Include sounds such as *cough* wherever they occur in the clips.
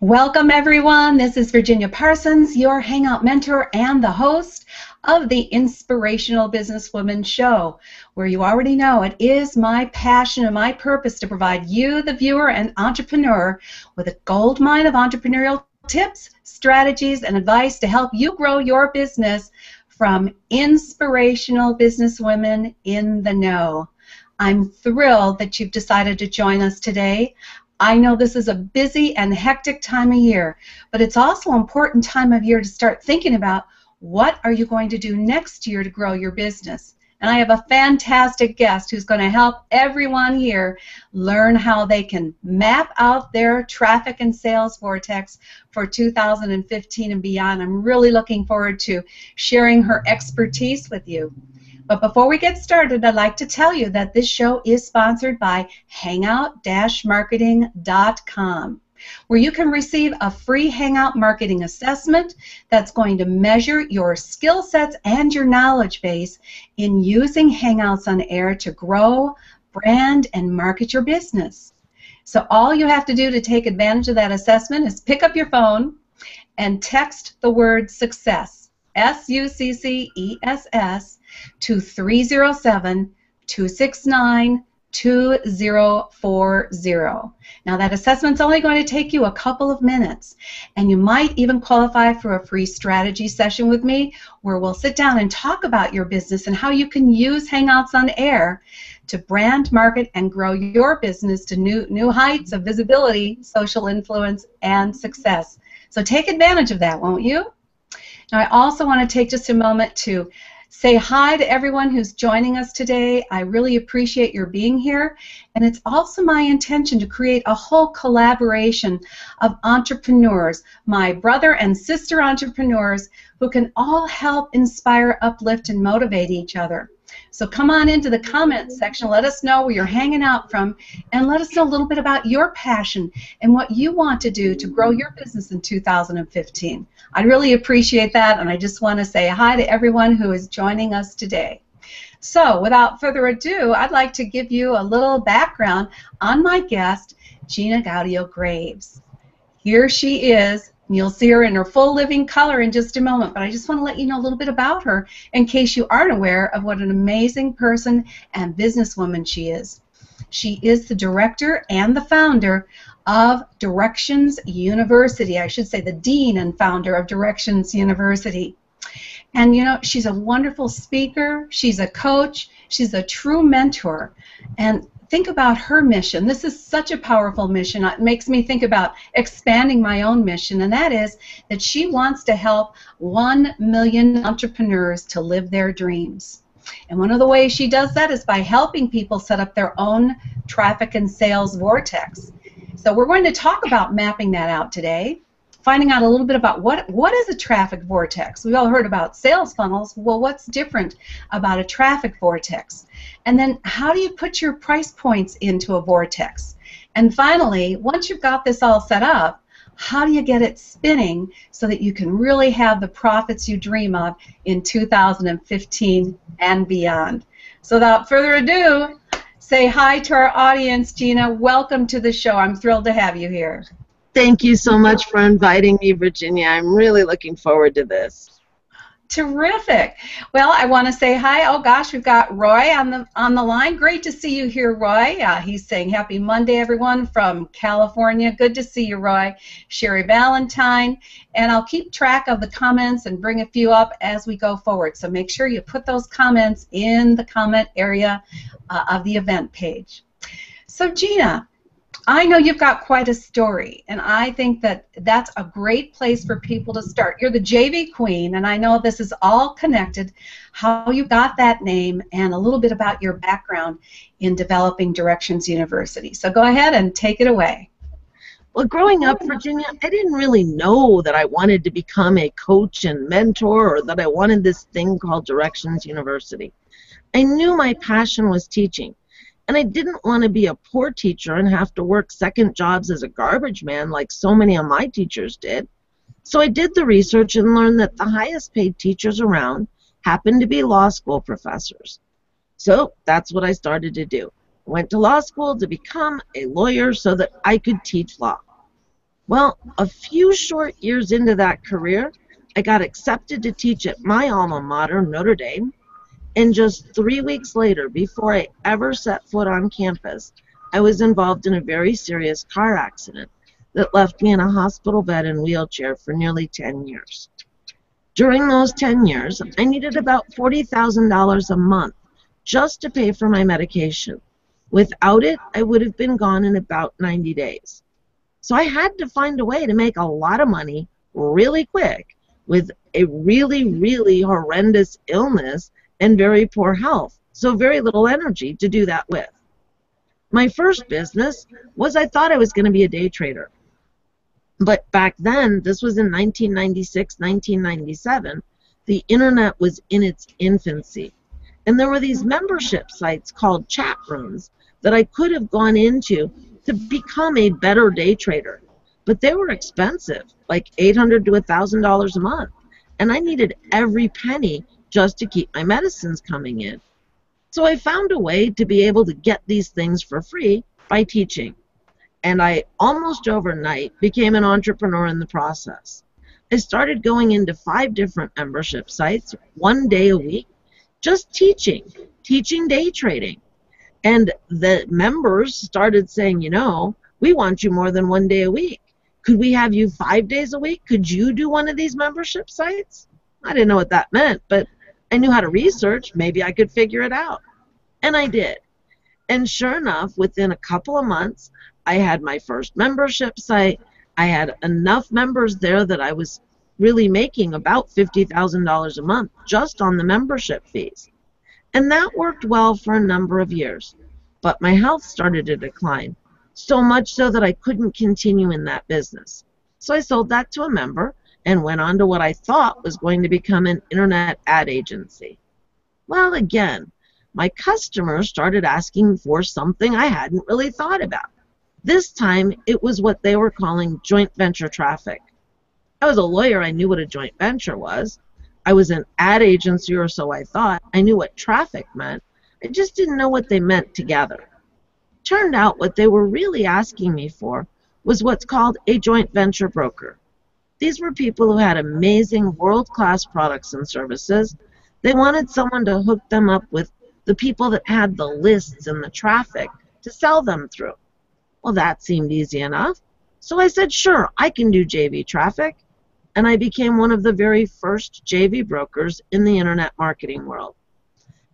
Welcome, everyone. This is Virginia Parsons, your Hangout mentor and the host of the Inspirational Businesswoman Show, where you already know it is my passion and my purpose to provide you, the viewer and entrepreneur, with a gold mine of entrepreneurial tips, strategies, and advice to help you grow your business from inspirational businesswomen in the know. I'm thrilled that you've decided to join us today. I know this is a busy and hectic time of year, but it's also an important time of year to start thinking about what are you going to do next year to grow your business. And I have a fantastic guest who's going to help everyone here learn how they can map out their traffic and sales vortex for 2015 and beyond. I'm really looking forward to sharing her expertise with you. But before we get started, I'd like to tell you that this show is sponsored by Hangout-Marketing.com where you can receive a free Hangout marketing assessment that's going to measure your skill sets and your knowledge base in using Hangouts on air to grow, brand, and market your business. So all you have to do to take advantage of that assessment is pick up your phone and text the word success, S-U-C-C-E-S-S, to 307 269 2040. Now that assessment's only going to take you a couple of minutes and you might even qualify for a free strategy session with me where we'll sit down and talk about your business and how you can use Hangouts on Air to brand, market, and grow your business to new, new heights of visibility, social influence, and success. So take advantage of that, won't you? Now I also want to take just a moment to Say hi to everyone who's joining us today. I really appreciate your being here. And it's also my intention to create a whole collaboration of entrepreneurs, my brother and sister entrepreneurs, who can all help inspire, uplift, and motivate each other. So come on into the comments section. Let us know where you're hanging out from and let us know a little bit about your passion and what you want to do to grow your business in 2015. I'd really appreciate that and I just want to say hi to everyone who is joining us today. So without further ado, I'd like to give you a little background on my guest, Gina Gaudio Graves. Here she is You'll see her in her full living color in just a moment, but I just want to let you know a little bit about her in case you aren't aware of what an amazing person and businesswoman she is. She is the director and the founder of Directions University. I should say the dean and founder of Directions University. And you know, she's a wonderful speaker, she's a coach, she's a true mentor. And think about her mission. This is such a powerful mission. It makes me think about expanding my own mission, and that is that she wants to help 1 million entrepreneurs to live their dreams. And one of the ways she does that is by helping people set up their own traffic and sales vortex. So we're going to talk about mapping that out today finding out a little bit about what what is a traffic vortex. We've all heard about sales funnels. Well, what's different about a traffic vortex? And then how do you put your price points into a vortex? And finally, once you've got this all set up, how do you get it spinning so that you can really have the profits you dream of in 2015 and beyond? So without further ado, say hi to our audience, Gina. Welcome to the show. I'm thrilled to have you here. Thank you so much for inviting me, Virginia. I'm really looking forward to this. Terrific. Well, I want to say hi. Oh gosh, we've got Roy on the on the line. Great to see you here, Roy. Uh, he's saying Happy Monday, everyone from California. Good to see you, Roy. Sherry Valentine, and I'll keep track of the comments and bring a few up as we go forward. So make sure you put those comments in the comment area uh, of the event page. So Gina, I know you've got quite a story, and I think that that's a great place for people to start. You're the JV Queen, and I know this is all connected, how you got that name, and a little bit about your background in developing Directions University. So go ahead and take it away. Well, growing up, Virginia, I didn't really know that I wanted to become a coach and mentor or that I wanted this thing called Directions University. I knew my passion was teaching. And I didn't want to be a poor teacher and have to work second jobs as a garbage man like so many of my teachers did. So I did the research and learned that the highest paid teachers around happened to be law school professors. So that's what I started to do. I went to law school to become a lawyer so that I could teach law. Well, a few short years into that career, I got accepted to teach at my alma mater, Notre Dame, and just three weeks later, before I ever set foot on campus, I was involved in a very serious car accident that left me in a hospital bed and wheelchair for nearly 10 years. During those 10 years, I needed about $40,000 a month just to pay for my medication. Without it, I would have been gone in about 90 days. So I had to find a way to make a lot of money really quick with a really, really horrendous illness and very poor health, so very little energy to do that with. My first business was I thought I was going to be a day trader. But back then, this was in 1996, 1997, the internet was in its infancy. And there were these membership sites called chat rooms that I could have gone into to become a better day trader. But they were expensive, like 800 to $1,000 a month. And I needed every penny just to keep my medicines coming in. So I found a way to be able to get these things for free by teaching. And I almost overnight became an entrepreneur in the process. I started going into five different membership sites, one day a week, just teaching, teaching day trading. And the members started saying, you know, we want you more than one day a week. Could we have you five days a week? Could you do one of these membership sites? I didn't know what that meant, but I knew how to research. Maybe I could figure it out. And I did. And sure enough, within a couple of months, I had my first membership site. I had enough members there that I was really making about $50,000 a month just on the membership fees. And that worked well for a number of years. But my health started to decline, so much so that I couldn't continue in that business. So I sold that to a member and went on to what I thought was going to become an internet ad agency. Well, again, my customers started asking for something I hadn't really thought about. This time, it was what they were calling joint venture traffic. I was a lawyer, I knew what a joint venture was. I was an ad agency, or so I thought. I knew what traffic meant. I just didn't know what they meant together. Turned out what they were really asking me for was what's called a joint venture broker. These were people who had amazing world class products and services. They wanted someone to hook them up with the people that had the lists and the traffic to sell them through. Well, that seemed easy enough. So I said, sure, I can do JV traffic. And I became one of the very first JV brokers in the internet marketing world.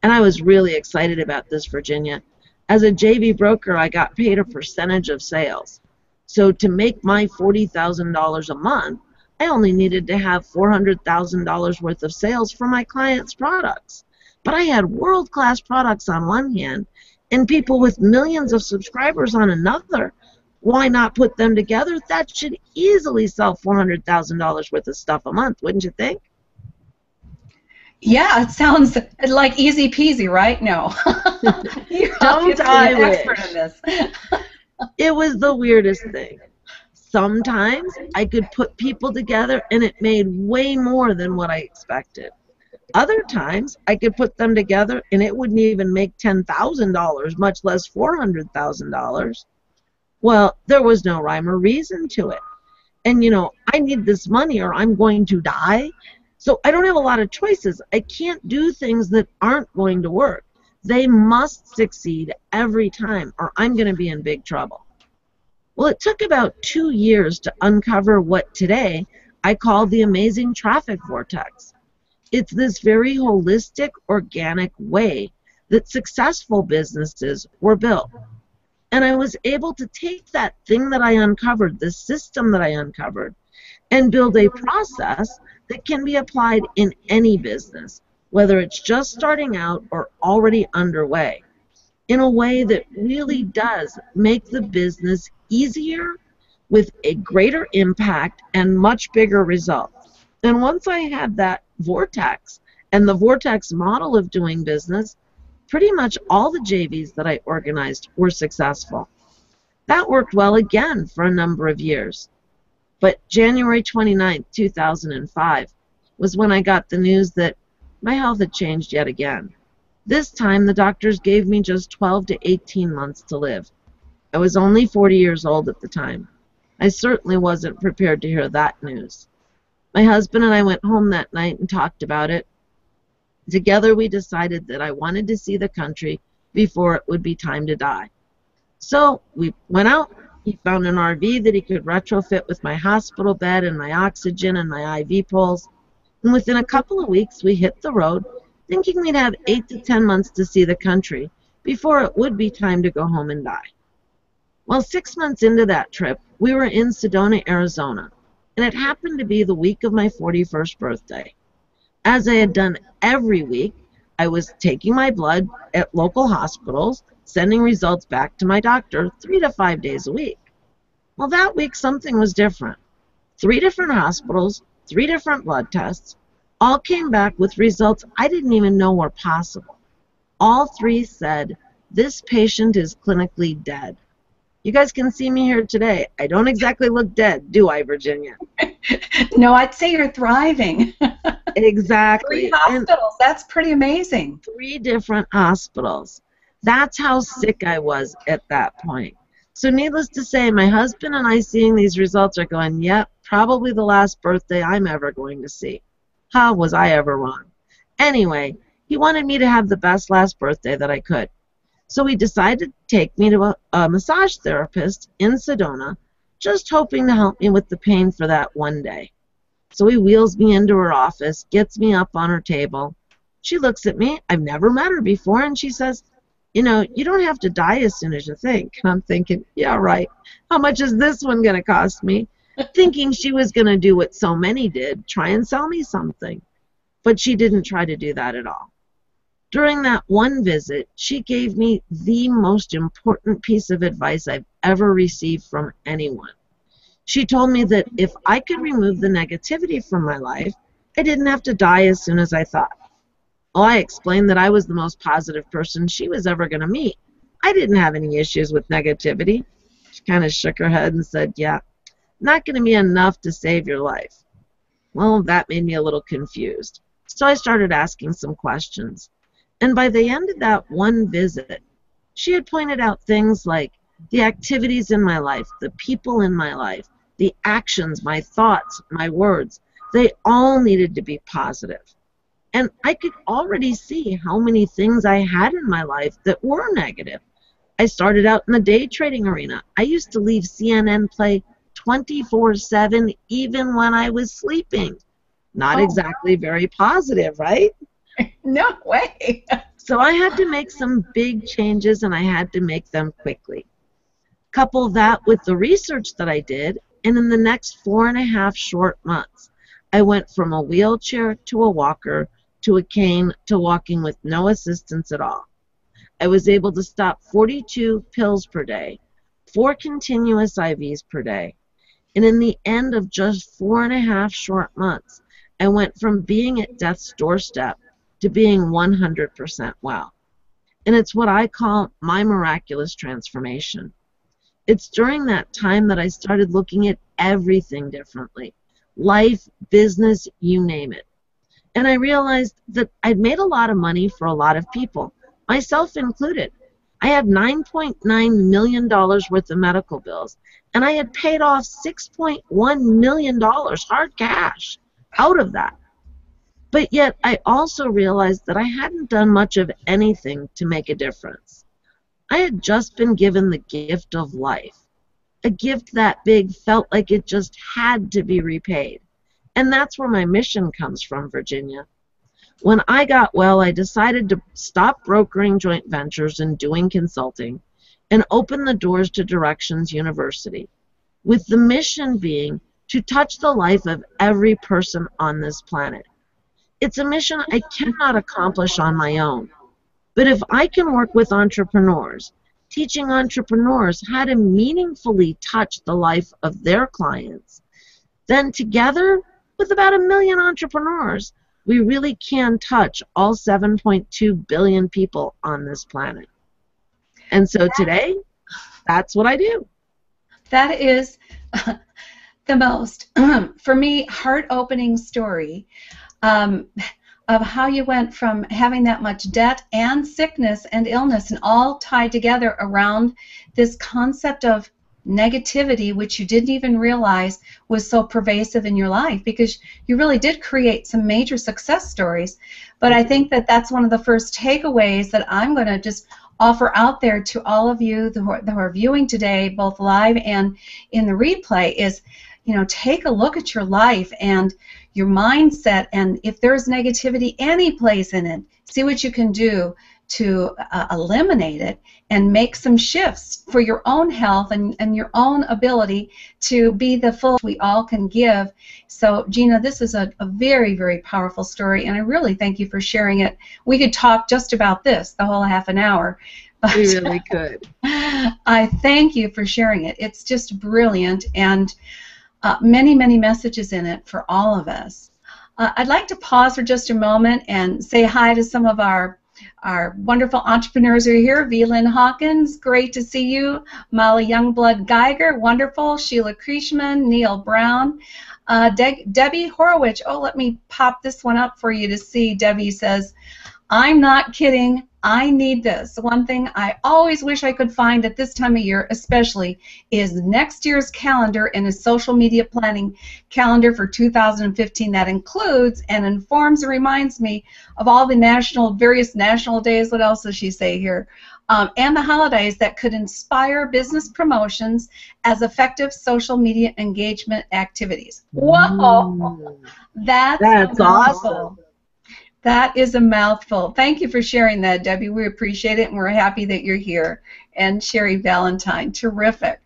And I was really excited about this, Virginia. As a JV broker, I got paid a percentage of sales. So to make my $40,000 a month, I only needed to have $400,000 worth of sales for my clients' products. But I had world class products on one hand and people with millions of subscribers on another. Why not put them together? That should easily sell $400,000 worth of stuff a month, wouldn't you think? Yeah, it sounds like easy peasy, right? No. *laughs* *laughs* Don't I an expert in this. *laughs* it was the weirdest thing. Sometimes I could put people together and it made way more than what I expected. Other times I could put them together and it wouldn't even make $10,000, much less $400,000. Well, there was no rhyme or reason to it. And you know, I need this money or I'm going to die. So I don't have a lot of choices. I can't do things that aren't going to work. They must succeed every time or I'm going to be in big trouble. Well, it took about two years to uncover what today I call the amazing traffic vortex. It's this very holistic, organic way that successful businesses were built. And I was able to take that thing that I uncovered, the system that I uncovered, and build a process that can be applied in any business, whether it's just starting out or already underway, in a way that really does make the business easier with a greater impact and much bigger results. And once I had that vortex and the vortex model of doing business, pretty much all the JVs that I organized were successful. That worked well again for a number of years. But January 29, 2005 was when I got the news that my health had changed yet again. This time the doctors gave me just 12 to 18 months to live. I was only 40 years old at the time. I certainly wasn't prepared to hear that news. My husband and I went home that night and talked about it. Together we decided that I wanted to see the country before it would be time to die. So we went out. He found an RV that he could retrofit with my hospital bed and my oxygen and my IV poles. And within a couple of weeks, we hit the road, thinking we'd have eight to ten months to see the country before it would be time to go home and die. Well, six months into that trip, we were in Sedona, Arizona, and it happened to be the week of my 41st birthday. As I had done every week, I was taking my blood at local hospitals, sending results back to my doctor three to five days a week. Well, that week something was different. Three different hospitals, three different blood tests, all came back with results I didn't even know were possible. All three said, This patient is clinically dead. You guys can see me here today. I don't exactly look dead, do I, Virginia? *laughs* no, I'd say you're thriving. *laughs* exactly. Three hospitals. And That's pretty amazing. Three different hospitals. That's how sick I was at that point. So, needless to say, my husband and I seeing these results are going, yep, probably the last birthday I'm ever going to see. How was I ever wrong? Anyway, he wanted me to have the best last birthday that I could. So he decided to take me to a, a massage therapist in Sedona, just hoping to help me with the pain for that one day. So he wheels me into her office, gets me up on her table. She looks at me. I've never met her before, and she says, You know, you don't have to die as soon as you think. And I'm thinking, Yeah, right. How much is this one going to cost me? Thinking she was going to do what so many did try and sell me something. But she didn't try to do that at all. During that one visit, she gave me the most important piece of advice I've ever received from anyone. She told me that if I could remove the negativity from my life, I didn't have to die as soon as I thought. Well, I explained that I was the most positive person she was ever going to meet. I didn't have any issues with negativity. She kind of shook her head and said, Yeah, not going to be enough to save your life. Well, that made me a little confused. So I started asking some questions. And by the end of that one visit, she had pointed out things like the activities in my life, the people in my life, the actions, my thoughts, my words, they all needed to be positive. And I could already see how many things I had in my life that were negative. I started out in the day trading arena. I used to leave CNN play 24 7 even when I was sleeping. Not oh, exactly very positive, right? *laughs* no way. *laughs* so I had to make some big changes and I had to make them quickly. Couple that with the research that I did, and in the next four and a half short months, I went from a wheelchair to a walker to a cane to walking with no assistance at all. I was able to stop 42 pills per day, four continuous IVs per day, and in the end of just four and a half short months, I went from being at death's doorstep to being 100% well. And it's what I call my miraculous transformation. It's during that time that I started looking at everything differently life, business, you name it. And I realized that I'd made a lot of money for a lot of people, myself included. I had $9.9 million worth of medical bills, and I had paid off $6.1 million hard cash out of that. But yet, I also realized that I hadn't done much of anything to make a difference. I had just been given the gift of life. A gift that big felt like it just had to be repaid. And that's where my mission comes from, Virginia. When I got well, I decided to stop brokering joint ventures and doing consulting and open the doors to Directions University, with the mission being to touch the life of every person on this planet. It's a mission I cannot accomplish on my own. But if I can work with entrepreneurs, teaching entrepreneurs how to meaningfully touch the life of their clients, then together with about a million entrepreneurs, we really can touch all 7.2 billion people on this planet. And so today, that's what I do. That is *laughs* the most, *clears throat* for me, heart opening story um, of how you went from having that much debt and sickness and illness and all tied together around this concept of negativity, which you didn't even realize was so pervasive in your life because you really did create some major success stories. But I think that that's one of the first takeaways that I'm going to just offer out there to all of you who are, viewing today, both live and in the replay, is you know take a look at your life and your mindset and if there's negativity any place in it see what you can do to uh, eliminate it and make some shifts for your own health and, and your own ability to be the full we all can give. So, Gina, this is a, a very, very powerful story, and I really thank you for sharing it. We could talk just about this the whole half an hour. *laughs* But we really could. *laughs* I thank you for sharing it. It's just brilliant and uh, many, many messages in it for all of us. Uh, I'd like to pause for just a moment and say hi to some of our our wonderful entrepreneurs are here. Velyn Hawkins, great to see you. Molly Youngblood Geiger, wonderful. Sheila Krieshman, Neil Brown. Uh, De Debbie Horowitz, oh, let me pop this one up for you to see. Debbie says, I'm not kidding. I need this. One thing I always wish I could find at this time of year, especially, is next year's calendar and a social media planning calendar for 2015 that includes and informs and reminds me of all the national, various national days. What else does she say here? Um, and the holidays that could inspire business promotions as effective social media engagement activities. Whoa! That's, That's awesome. That is a mouthful. Thank you for sharing that, Debbie. We appreciate it, and we're happy that you're here. And Sherry Valentine, terrific.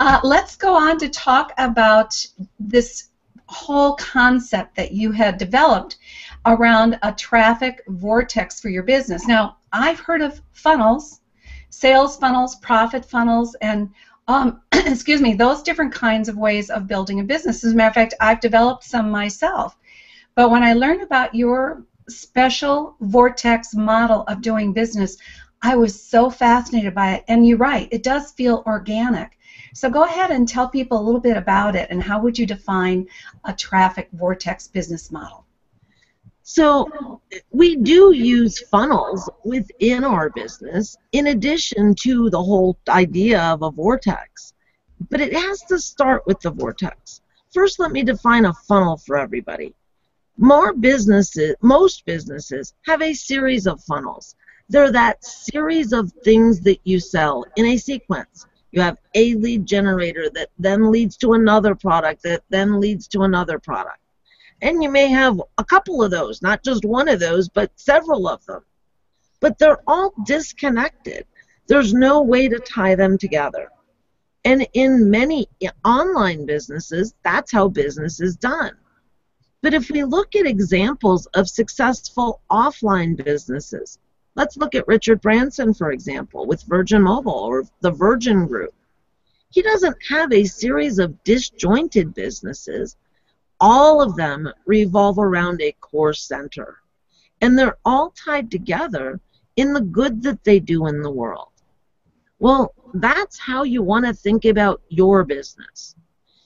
Uh, let's go on to talk about this whole concept that you had developed around a traffic vortex for your business. Now, I've heard of funnels, sales funnels, profit funnels, and um, *clears throat* excuse me, those different kinds of ways of building a business. As a matter of fact, I've developed some myself. But when I learned about your special vortex model of doing business, I was so fascinated by it. And you're right, it does feel organic. So go ahead and tell people a little bit about it and how would you define a traffic vortex business model? So we do use funnels within our business in addition to the whole idea of a vortex. But it has to start with the vortex. First, let me define a funnel for everybody. More businesses, most businesses have a series of funnels. They're that series of things that you sell in a sequence. You have a lead generator that then leads to another product that then leads to another product. And you may have a couple of those, not just one of those, but several of them. But they're all disconnected. There's no way to tie them together. And in many online businesses, that's how business is done. But if we look at examples of successful offline businesses, let's look at Richard Branson, for example, with Virgin Mobile or the Virgin Group. He doesn't have a series of disjointed businesses. All of them revolve around a core center. And they're all tied together in the good that they do in the world. Well, that's how you want to think about your business.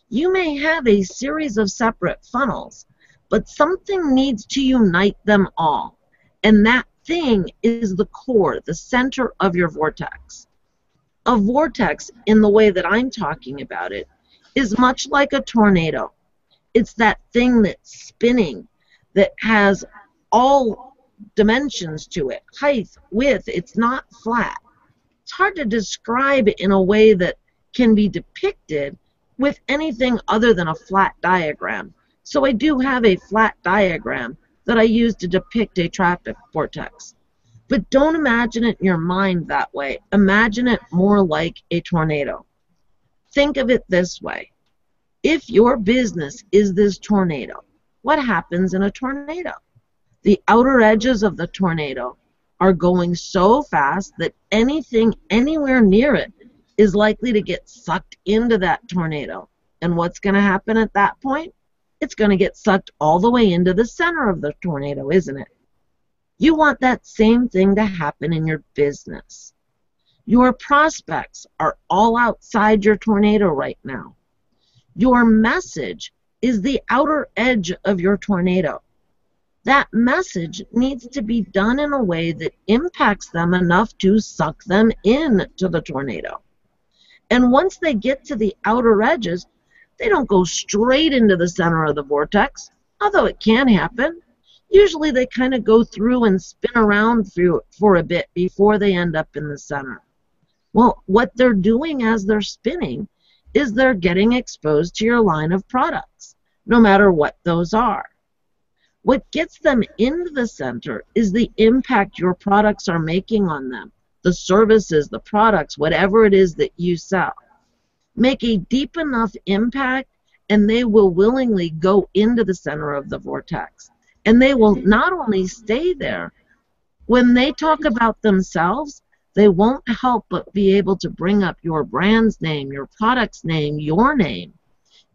You may have a series of separate funnels, but something needs to unite them all. And that thing is the core, the center of your vortex. A vortex, in the way that I'm talking about it, is much like a tornado. It's that thing that's spinning, that has all dimensions to it height, width, it's not flat. It's hard to describe in a way that can be depicted with anything other than a flat diagram. So I do have a flat diagram that I use to depict a traffic vortex. But don't imagine it in your mind that way. Imagine it more like a tornado. Think of it this way. If your business is this tornado, what happens in a tornado? The outer edges of the tornado are going so fast that anything anywhere near it is likely to get sucked into that tornado. And what's going to happen at that point? It's going to get sucked all the way into the center of the tornado, isn't it? You want that same thing to happen in your business. Your prospects are all outside your tornado right now. Your message is the outer edge of your tornado. That message needs to be done in a way that impacts them enough to suck them in to the tornado. And once they get to the outer edges, they don't go straight into the center of the vortex, although it can happen. Usually they kind of go through and spin around for, for a bit before they end up in the center. Well, what they're doing as they're spinning is they're getting exposed to your line of products, no matter what those are. What gets them into the center is the impact your products are making on them, the services, the products, whatever it is that you sell make a deep enough impact and they will willingly go into the center of the vortex. And they will mm-hmm. not only stay there, when they talk about themselves, they won't help but be able to bring up your brand's name, your product's name, your name,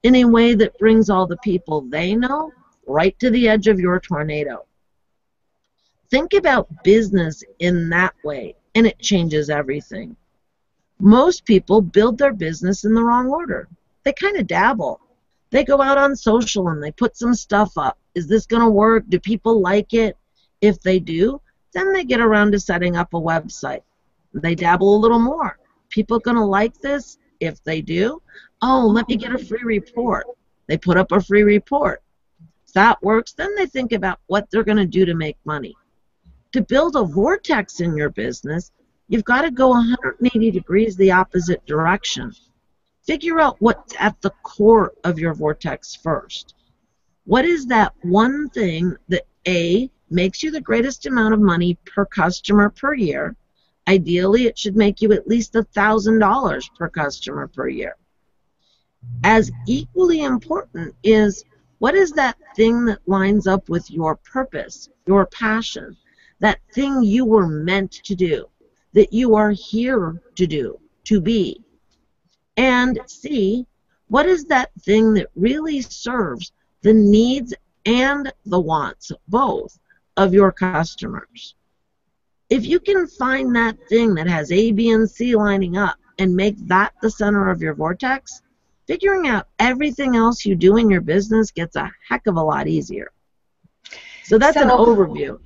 in a way that brings all the people they know right to the edge of your tornado. Think about business in that way, and it changes everything. Most people build their business in the wrong order. They kind of dabble. They go out on social and they put some stuff up. Is this going to work? Do people like it? If they do, then they get around to setting up a website. They dabble a little more. People going to like this? If they do, oh, let me get a free report. They put up a free report. If that works, then they think about what they're going to do to make money. To build a vortex in your business, You've got to go 180 degrees the opposite direction. Figure out what's at the core of your vortex first. What is that one thing that A makes you the greatest amount of money per customer per year? Ideally, it should make you at least $1,000 per customer per year. As equally important is what is that thing that lines up with your purpose, your passion, that thing you were meant to do? That you are here to do, to be. And C, what is that thing that really serves the needs and the wants, both, of your customers? If you can find that thing that has A, B, and C lining up and make that the center of your vortex, figuring out everything else you do in your business gets a heck of a lot easier. So that's so, an overview.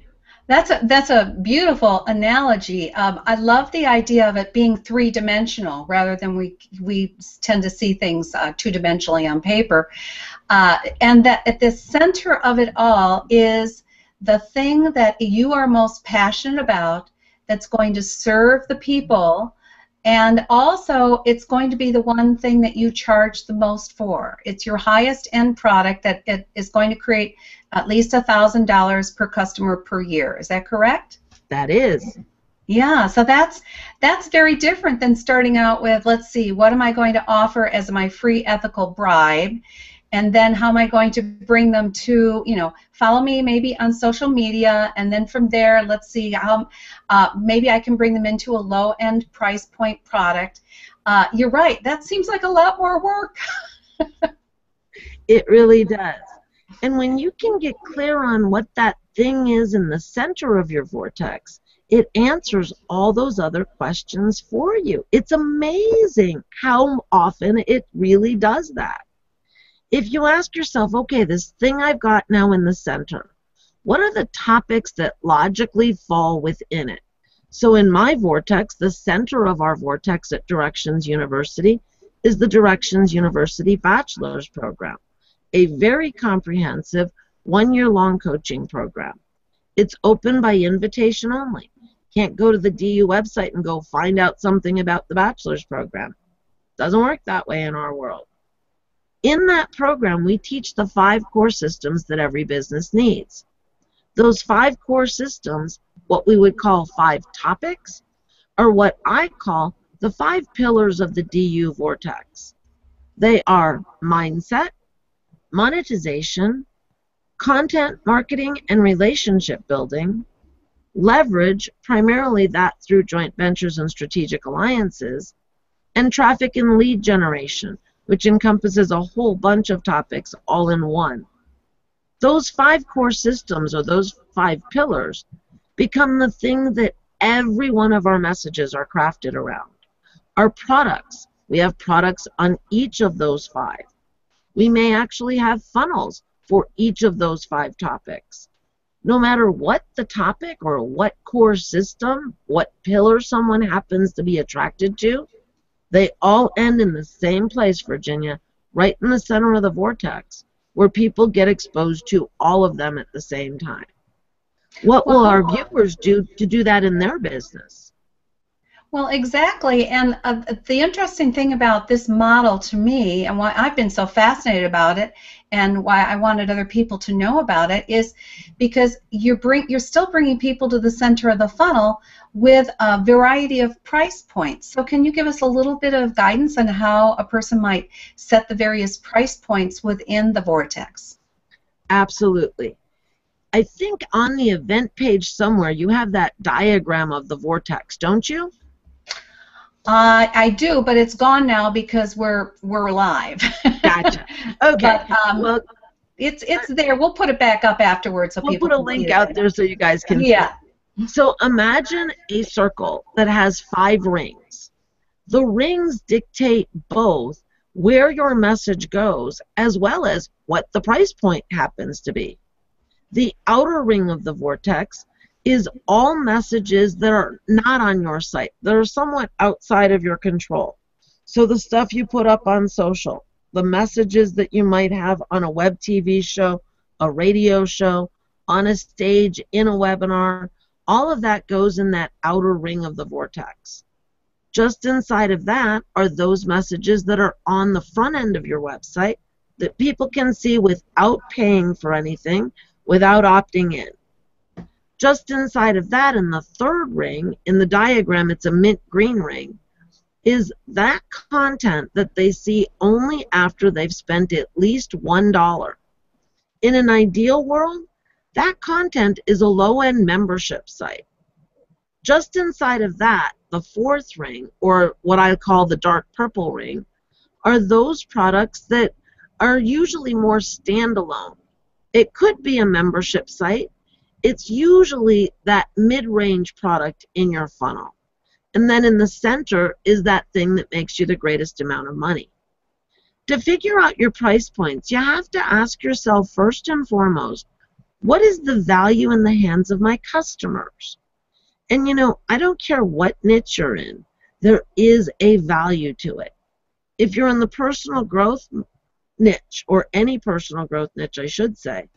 That's a that's a beautiful analogy. Um, I love the idea of it being three dimensional rather than we we tend to see things uh, two dimensionally on paper, uh, and that at the center of it all is the thing that you are most passionate about that's going to serve the people and also, it's going to be the one thing that you charge the most for. It's your highest end product that it is going to create at least $1,000 per customer per year. Is that correct? That is. Yeah, so that's that's very different than starting out with let's see, what am I going to offer as my free ethical bribe? And then how am I going to bring them to, you know, follow me maybe on social media, and then from there, let's see how uh, maybe I can bring them into a low-end price point product. Uh, you're right. That seems like a lot more work. *laughs* it really does. And when you can get clear on what that thing is in the center of your vortex, it answers all those other questions for you. It's amazing how often it really does that if you ask yourself, okay, this thing I've got now in the center, what are the topics that logically fall within it? So in my vortex, the center of our vortex at Directions University is the Directions University Bachelor's Program, a very comprehensive one-year-long coaching program. It's open by invitation only. Can't go to the DU website and go find out something about the bachelor's program. Doesn't work that way in our world. In that program, we teach the five core systems that every business needs. Those five core systems, what we would call five topics, are what I call the five pillars of the DU vortex. They are mindset, monetization, content marketing and relationship building, leverage, primarily that through joint ventures and strategic alliances, and traffic and lead generation, which encompasses a whole bunch of topics all in one. Those five core systems or those five pillars become the thing that every one of our messages are crafted around. Our products, we have products on each of those five. We may actually have funnels for each of those five topics. No matter what the topic or what core system, what pillar someone happens to be attracted to, they all end in the same place, Virginia, right in the center of the vortex, where people get exposed to all of them at the same time. What will our viewers do to do that in their business? Well, exactly. And uh, the interesting thing about this model to me, and why I've been so fascinated about it, and why I wanted other people to know about it, is because you bring you're still bringing people to the center of the funnel with a variety of price points. So, can you give us a little bit of guidance on how a person might set the various price points within the vortex? Absolutely. I think on the event page somewhere you have that diagram of the vortex, don't you? Uh, I do, but it's gone now because we're we're live. gotcha. *laughs* Okay. But, um, well, it's it's there. We'll put it back up afterwards so we'll put a link out there so you guys can. Yeah. See. So imagine a circle that has five rings. The rings dictate both where your message goes as well as what the price point happens to be. The outer ring of the vortex is all messages that are not on your site, that are somewhat outside of your control. So the stuff you put up on social, the messages that you might have on a web TV show, a radio show, on a stage, in a webinar, all of that goes in that outer ring of the vortex. Just inside of that are those messages that are on the front end of your website that people can see without paying for anything, without opting in. Just inside of that, in the third ring, in the diagram, it's a mint green ring, is that content that they see only after they've spent at least $1. In an ideal world, that content is a low end membership site. Just inside of that, the fourth ring, or what I call the dark purple ring, are those products that are usually more standalone. It could be a membership site, it's usually that mid-range product in your funnel. And then in the center is that thing that makes you the greatest amount of money. To figure out your price points, you have to ask yourself first and foremost, what is the value in the hands of my customers? And you know, I don't care what niche you're in, there is a value to it. If you're in the personal growth niche, or any personal growth niche, I should say,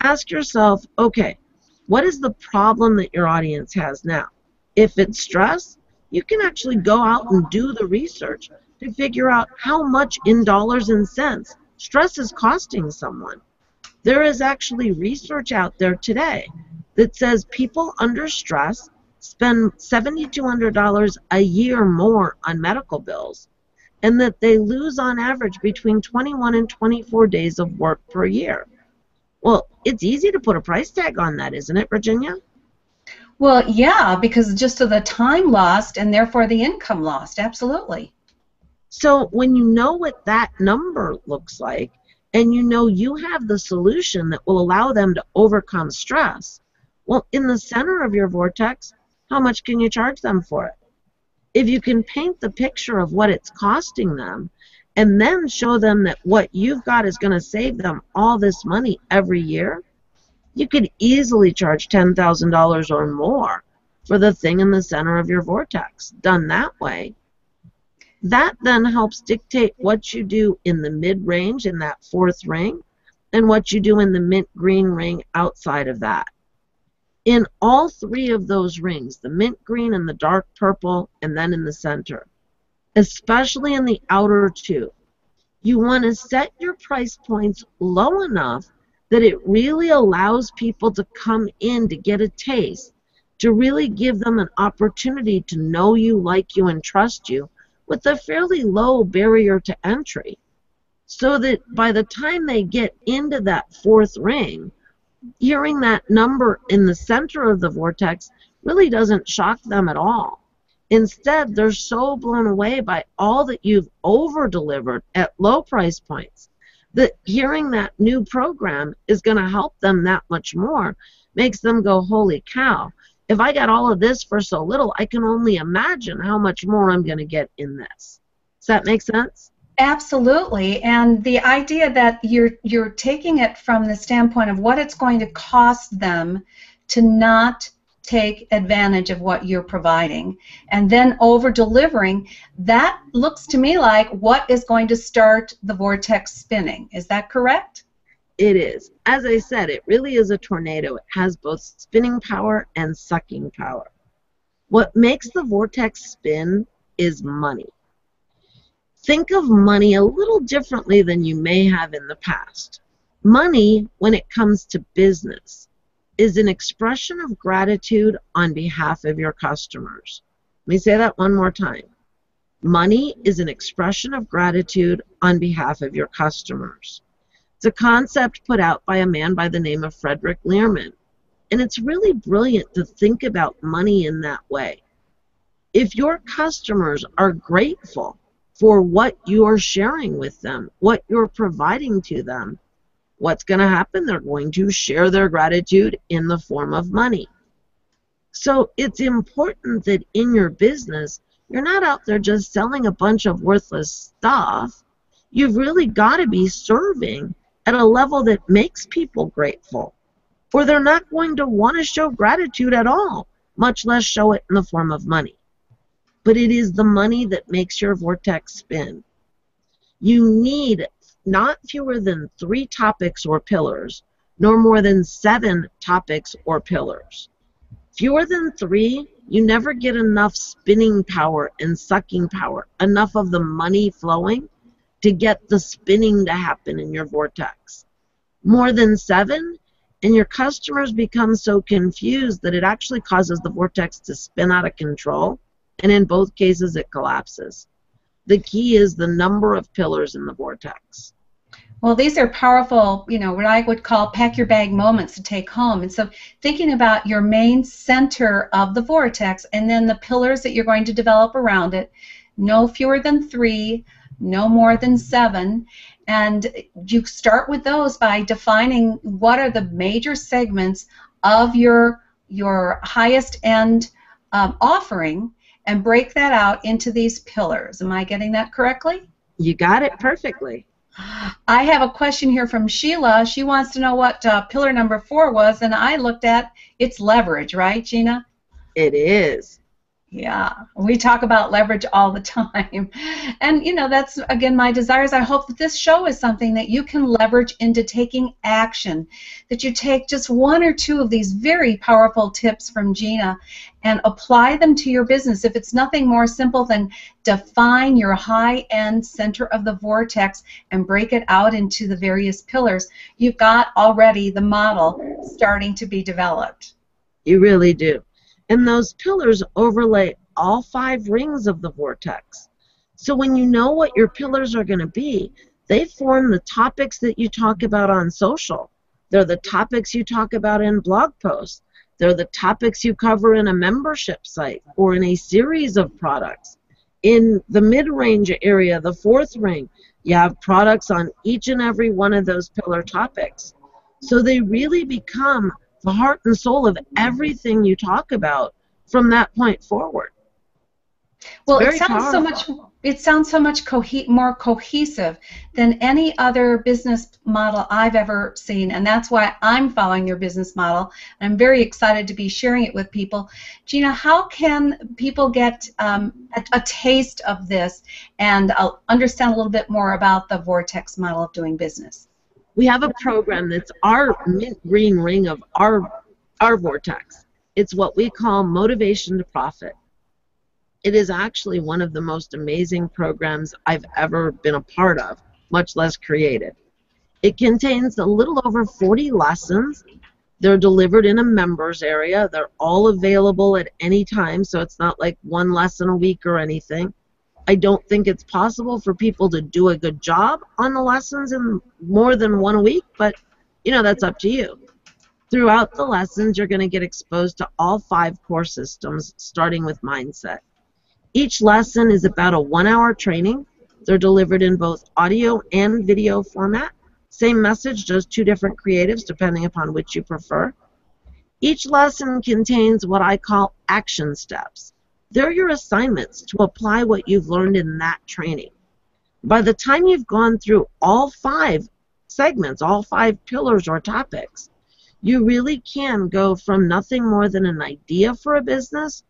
ask yourself, okay, what is the problem that your audience has now? If it's stress, you can actually go out and do the research to figure out how much in dollars and cents stress is costing someone. There is actually research out there today that says people under stress spend $7,200 a year more on medical bills and that they lose on average between 21 and 24 days of work per year. Well, it's easy to put a price tag on that, isn't it, Virginia? Well, yeah, because just of the time lost and therefore the income lost. Absolutely. So when you know what that number looks like and you know you have the solution that will allow them to overcome stress, well, in the center of your vortex, how much can you charge them for it? If you can paint the picture of what it's costing them and then show them that what you've got is going to save them all this money every year, you could easily charge $10,000 or more for the thing in the center of your vortex. Done that way, that then helps dictate what you do in the mid range in that fourth ring and what you do in the mint green ring outside of that. In all three of those rings, the mint green and the dark purple, and then in the center, especially in the outer two. You want to set your price points low enough that it really allows people to come in to get a taste, to really give them an opportunity to know you, like you, and trust you with a fairly low barrier to entry. So that by the time they get into that fourth ring, hearing that number in the center of the vortex really doesn't shock them at all Instead, they're so blown away by all that you've over delivered at low price points that hearing that new program is going to help them that much more makes them go, holy cow. If I got all of this for so little, I can only imagine how much more I'm going to get in this. Does that make sense? Absolutely, and the idea that you're you're taking it from the standpoint of what it's going to cost them to not take advantage of what you're providing. And then over delivering that looks to me like what is going to start the vortex spinning. Is that correct? It is. As i said it really is a tornado. It has both spinning power and sucking power. What makes the vortex spin is money. Think of money a little differently than you may have in the past. Money when it comes to business is an expression of gratitude on behalf of your customers. Let me say that one more time. Money is an expression of gratitude on behalf of your customers. It's a concept put out by a man by the name of Frederick Learmonth. And it's really brilliant to think about money in that way. If your customers are grateful for what you're sharing with them, what you're providing to them, what's going to happen? They're going to share their gratitude in the form of money. So it's important that in your business, you're not out there just selling a bunch of worthless stuff. You've really got to be serving at a level that makes people grateful, or they're not going to want to show gratitude at all, much less show it in the form of money. But it is the money that makes your vortex spin. You need not fewer than three topics or pillars, nor more than seven topics or pillars. Fewer than three, you never get enough spinning power and sucking power, enough of the money flowing to get the spinning to happen in your vortex. More than seven, and your customers become so confused that it actually causes the vortex to spin out of control, and in both cases, it collapses. The key is the number of pillars in the vortex. Well, these are powerful, you know, what I would call pack your bag moments to take home. And so thinking about your main center of the vortex and then the pillars that you're going to develop around it, no fewer than three, no more than seven. And you start with those by defining what are the major segments of your your highest end um, offering and break that out into these pillars. Am I getting that correctly? You got it perfectly. I have a question here from Sheila. She wants to know what uh, pillar number four was, and I looked at it's leverage, right, Gina? It is. Yeah, we talk about leverage all the *laughs* time. And, you know, that's, again, my desires. I hope that this show is something that you can leverage into taking action, that you take just one or two of these very powerful tips from Gina and apply them to your business. If it's nothing more simple than define your high end center of the vortex and break it out into the various pillars, you've got already the model starting to be developed. You really do and those pillars overlay all five rings of the vortex. So when you know what your pillars are going to be, they form the topics that you talk about on social. They're the topics you talk about in blog posts. They're the topics you cover in a membership site or in a series of products. In the mid range area, the fourth ring, you have products on each and every one of those pillar topics. So they really become the heart and soul of everything you talk about from that point forward. Well, it sounds powerful. so much. It sounds so much co- more cohesive than any other business model I've ever seen, and that's why I'm following your business model. I'm very excited to be sharing it with people. Gina, how can people get um, a, a, taste of this and uh, understand a little bit more about the Vortex model of doing business? We have a program that's our mid range ring of our our vortex. It's what we call motivation to profit. It is actually one of the most amazing programs I've ever been a part of, much less created. It contains a little over 40 lessons. They're delivered in a members area. They're all available at any time, so it's not like one lesson a week or anything. I don't think it's possible for people to do a good job on the lessons in more than one week, but you know, that's up to you. Throughout the lessons, you're going to get exposed to all five core systems, starting with mindset. Each lesson is about a one hour training. They're delivered in both audio and video format. Same message, just two different creatives depending upon which you prefer. Each lesson contains what I call action steps. They're your assignments to apply what you've learned in that training. By the time you've gone through all five segments, all five pillars or topics, you really can go from nothing more than an idea for a business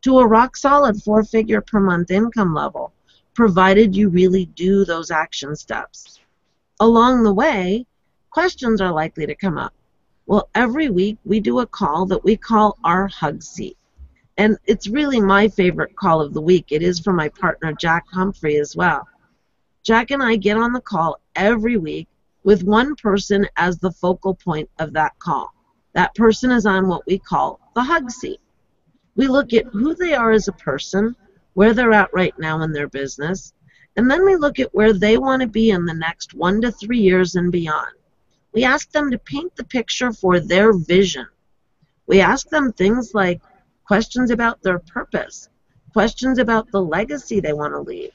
to a rock solid four figure per month income level, provided you really do those action steps. Along the way, questions are likely to come up. Well, every week we do a call that we call our hug seat. And it's really my favorite call of the week. It is for my partner, Jack Humphrey, as well. Jack and I get on the call every week with one person as the focal point of that call. That person is on what we call the hug seat. We look at who they are as a person, where they're at right now in their business, and then we look at where they want to be in the next one to three years and beyond. We ask them to paint the picture for their vision. We ask them things like questions about their purpose, questions about the legacy they want to leave.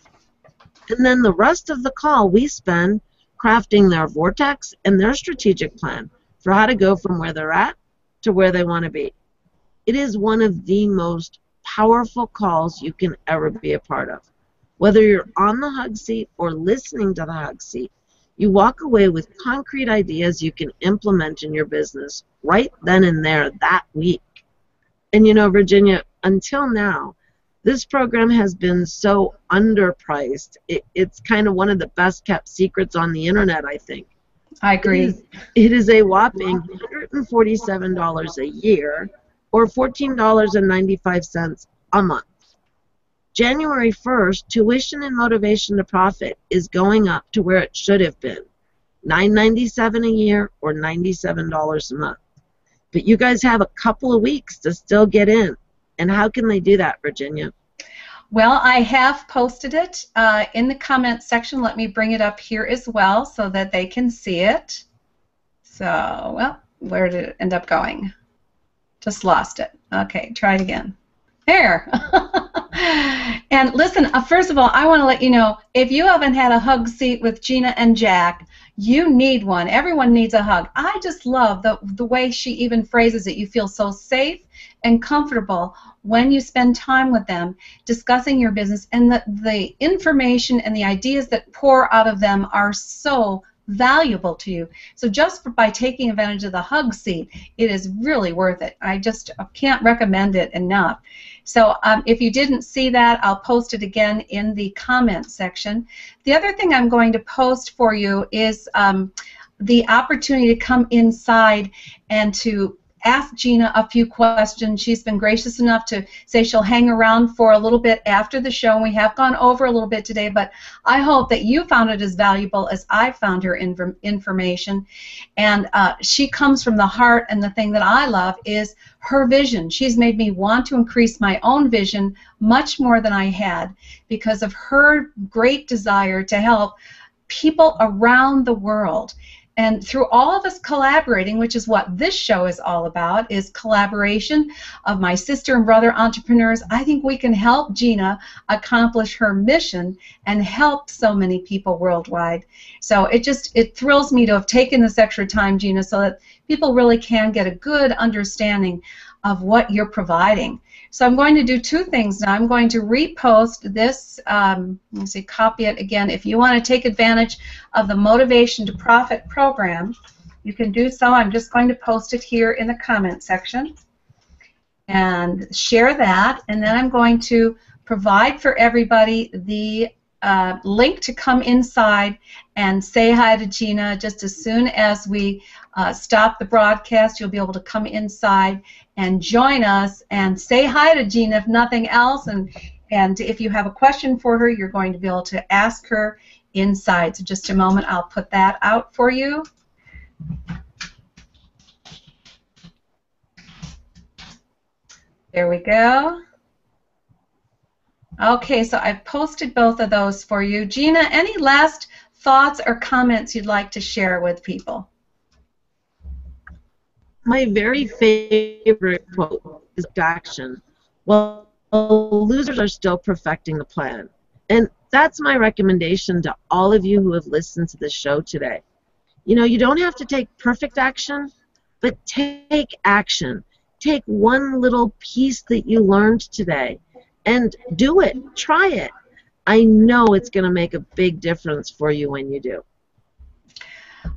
And then the rest of the call we spend crafting their vortex and their strategic plan for how to go from where they're at to where they want to be. It is one of the most powerful calls you can ever be a part of. Whether you're on the hug seat or listening to the hug seat, you walk away with concrete ideas you can implement in your business right then and there that week. And you know, Virginia, until now, this program has been so underpriced. It, it's kind of one of the best kept secrets on the internet, I think. I agree. It is, it is a whopping $147 a year or $14.95 a month. January 1st, tuition and motivation to profit is going up to where it should have been. $9.97 a year or $97 a month. But you guys have a couple of weeks to still get in. And how can they do that, Virginia? Well, I have posted it uh, in the comments section. Let me bring it up here as well so that they can see it. So, well, where did it end up going? Just lost it. Okay, try it again. There. *laughs* and listen, uh, first of all, I want to let you know if you haven't had a hug seat with Gina and Jack, you need one. Everyone needs a hug. I just love the, the way she even phrases it. You feel so safe and comfortable when you spend time with them discussing your business, and the, the information and the ideas that pour out of them are so valuable to you. So just by taking advantage of the hug seat, it is really worth it. I just can't recommend it enough. So um, if you didn't see that, I'll post it again in the comment section. The other thing I'm going to post for you is um, the opportunity to come inside and to ask Gina a few questions. She's been gracious enough to say she'll hang around for a little bit after the show. And we have gone over a little bit today, but I hope that you found it as valuable as I found her information. And uh, she comes from the heart, and the thing that I love is her vision. She's made me want to increase my own vision much more than I had because of her great desire to help people around the world and through all of us collaborating, which is what this show is all about, is collaboration of my sister and brother entrepreneurs, I think we can help Gina accomplish her mission and help so many people worldwide. So it just it thrills me to have taken this extra time, Gina, so that people really can get a good understanding of what you're providing. So I'm going to do two things now. I'm going to repost this, um, let me see, copy it again. If you want to take advantage of the Motivation to Profit program, you can do so. I'm just going to post it here in the comment section and share that. And then I'm going to provide for everybody the uh, link to come inside and say hi to Gina just as soon as we uh, stop the broadcast. You'll be able to come inside and join us and say hi to Gina if nothing else. And, and if you have a question for her, you're going to be able to ask her inside. So just a moment, I'll put that out for you. There we go. Okay, so I've posted both of those for you. Gina, any last thoughts or comments you'd like to share with people? My very favorite quote is action. Well, losers are still perfecting the plan. And that's my recommendation to all of you who have listened to this show today. You know, you don't have to take perfect action, but take action. Take one little piece that you learned today and do it. Try it. I know it's going to make a big difference for you when you do.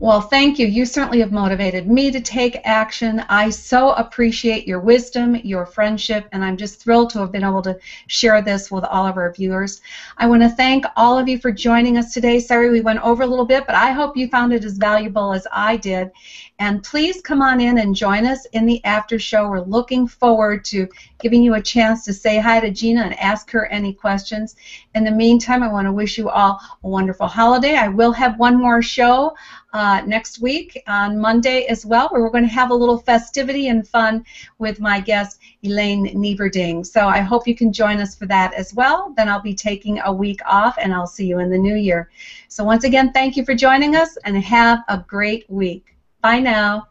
Well, thank you. You certainly have motivated me to take action. I so appreciate your wisdom, your friendship, and I'm just thrilled to have been able to share this with all of our viewers. I want to thank all of you for joining us today. Sorry we went over a little bit, but I hope you found it as valuable as I did. And please come on in and join us in the after show. We're looking forward to giving you a chance to say hi to Gina and ask her any questions. In the meantime, I want to wish you all a wonderful holiday. I will have one more show uh, next week on Monday as well, where we're going to have a little festivity and fun with my guest, Elaine Nieverding. So I hope you can join us for that as well. Then I'll be taking a week off, and I'll see you in the new year. So once again, thank you for joining us, and have a great week. Bye now.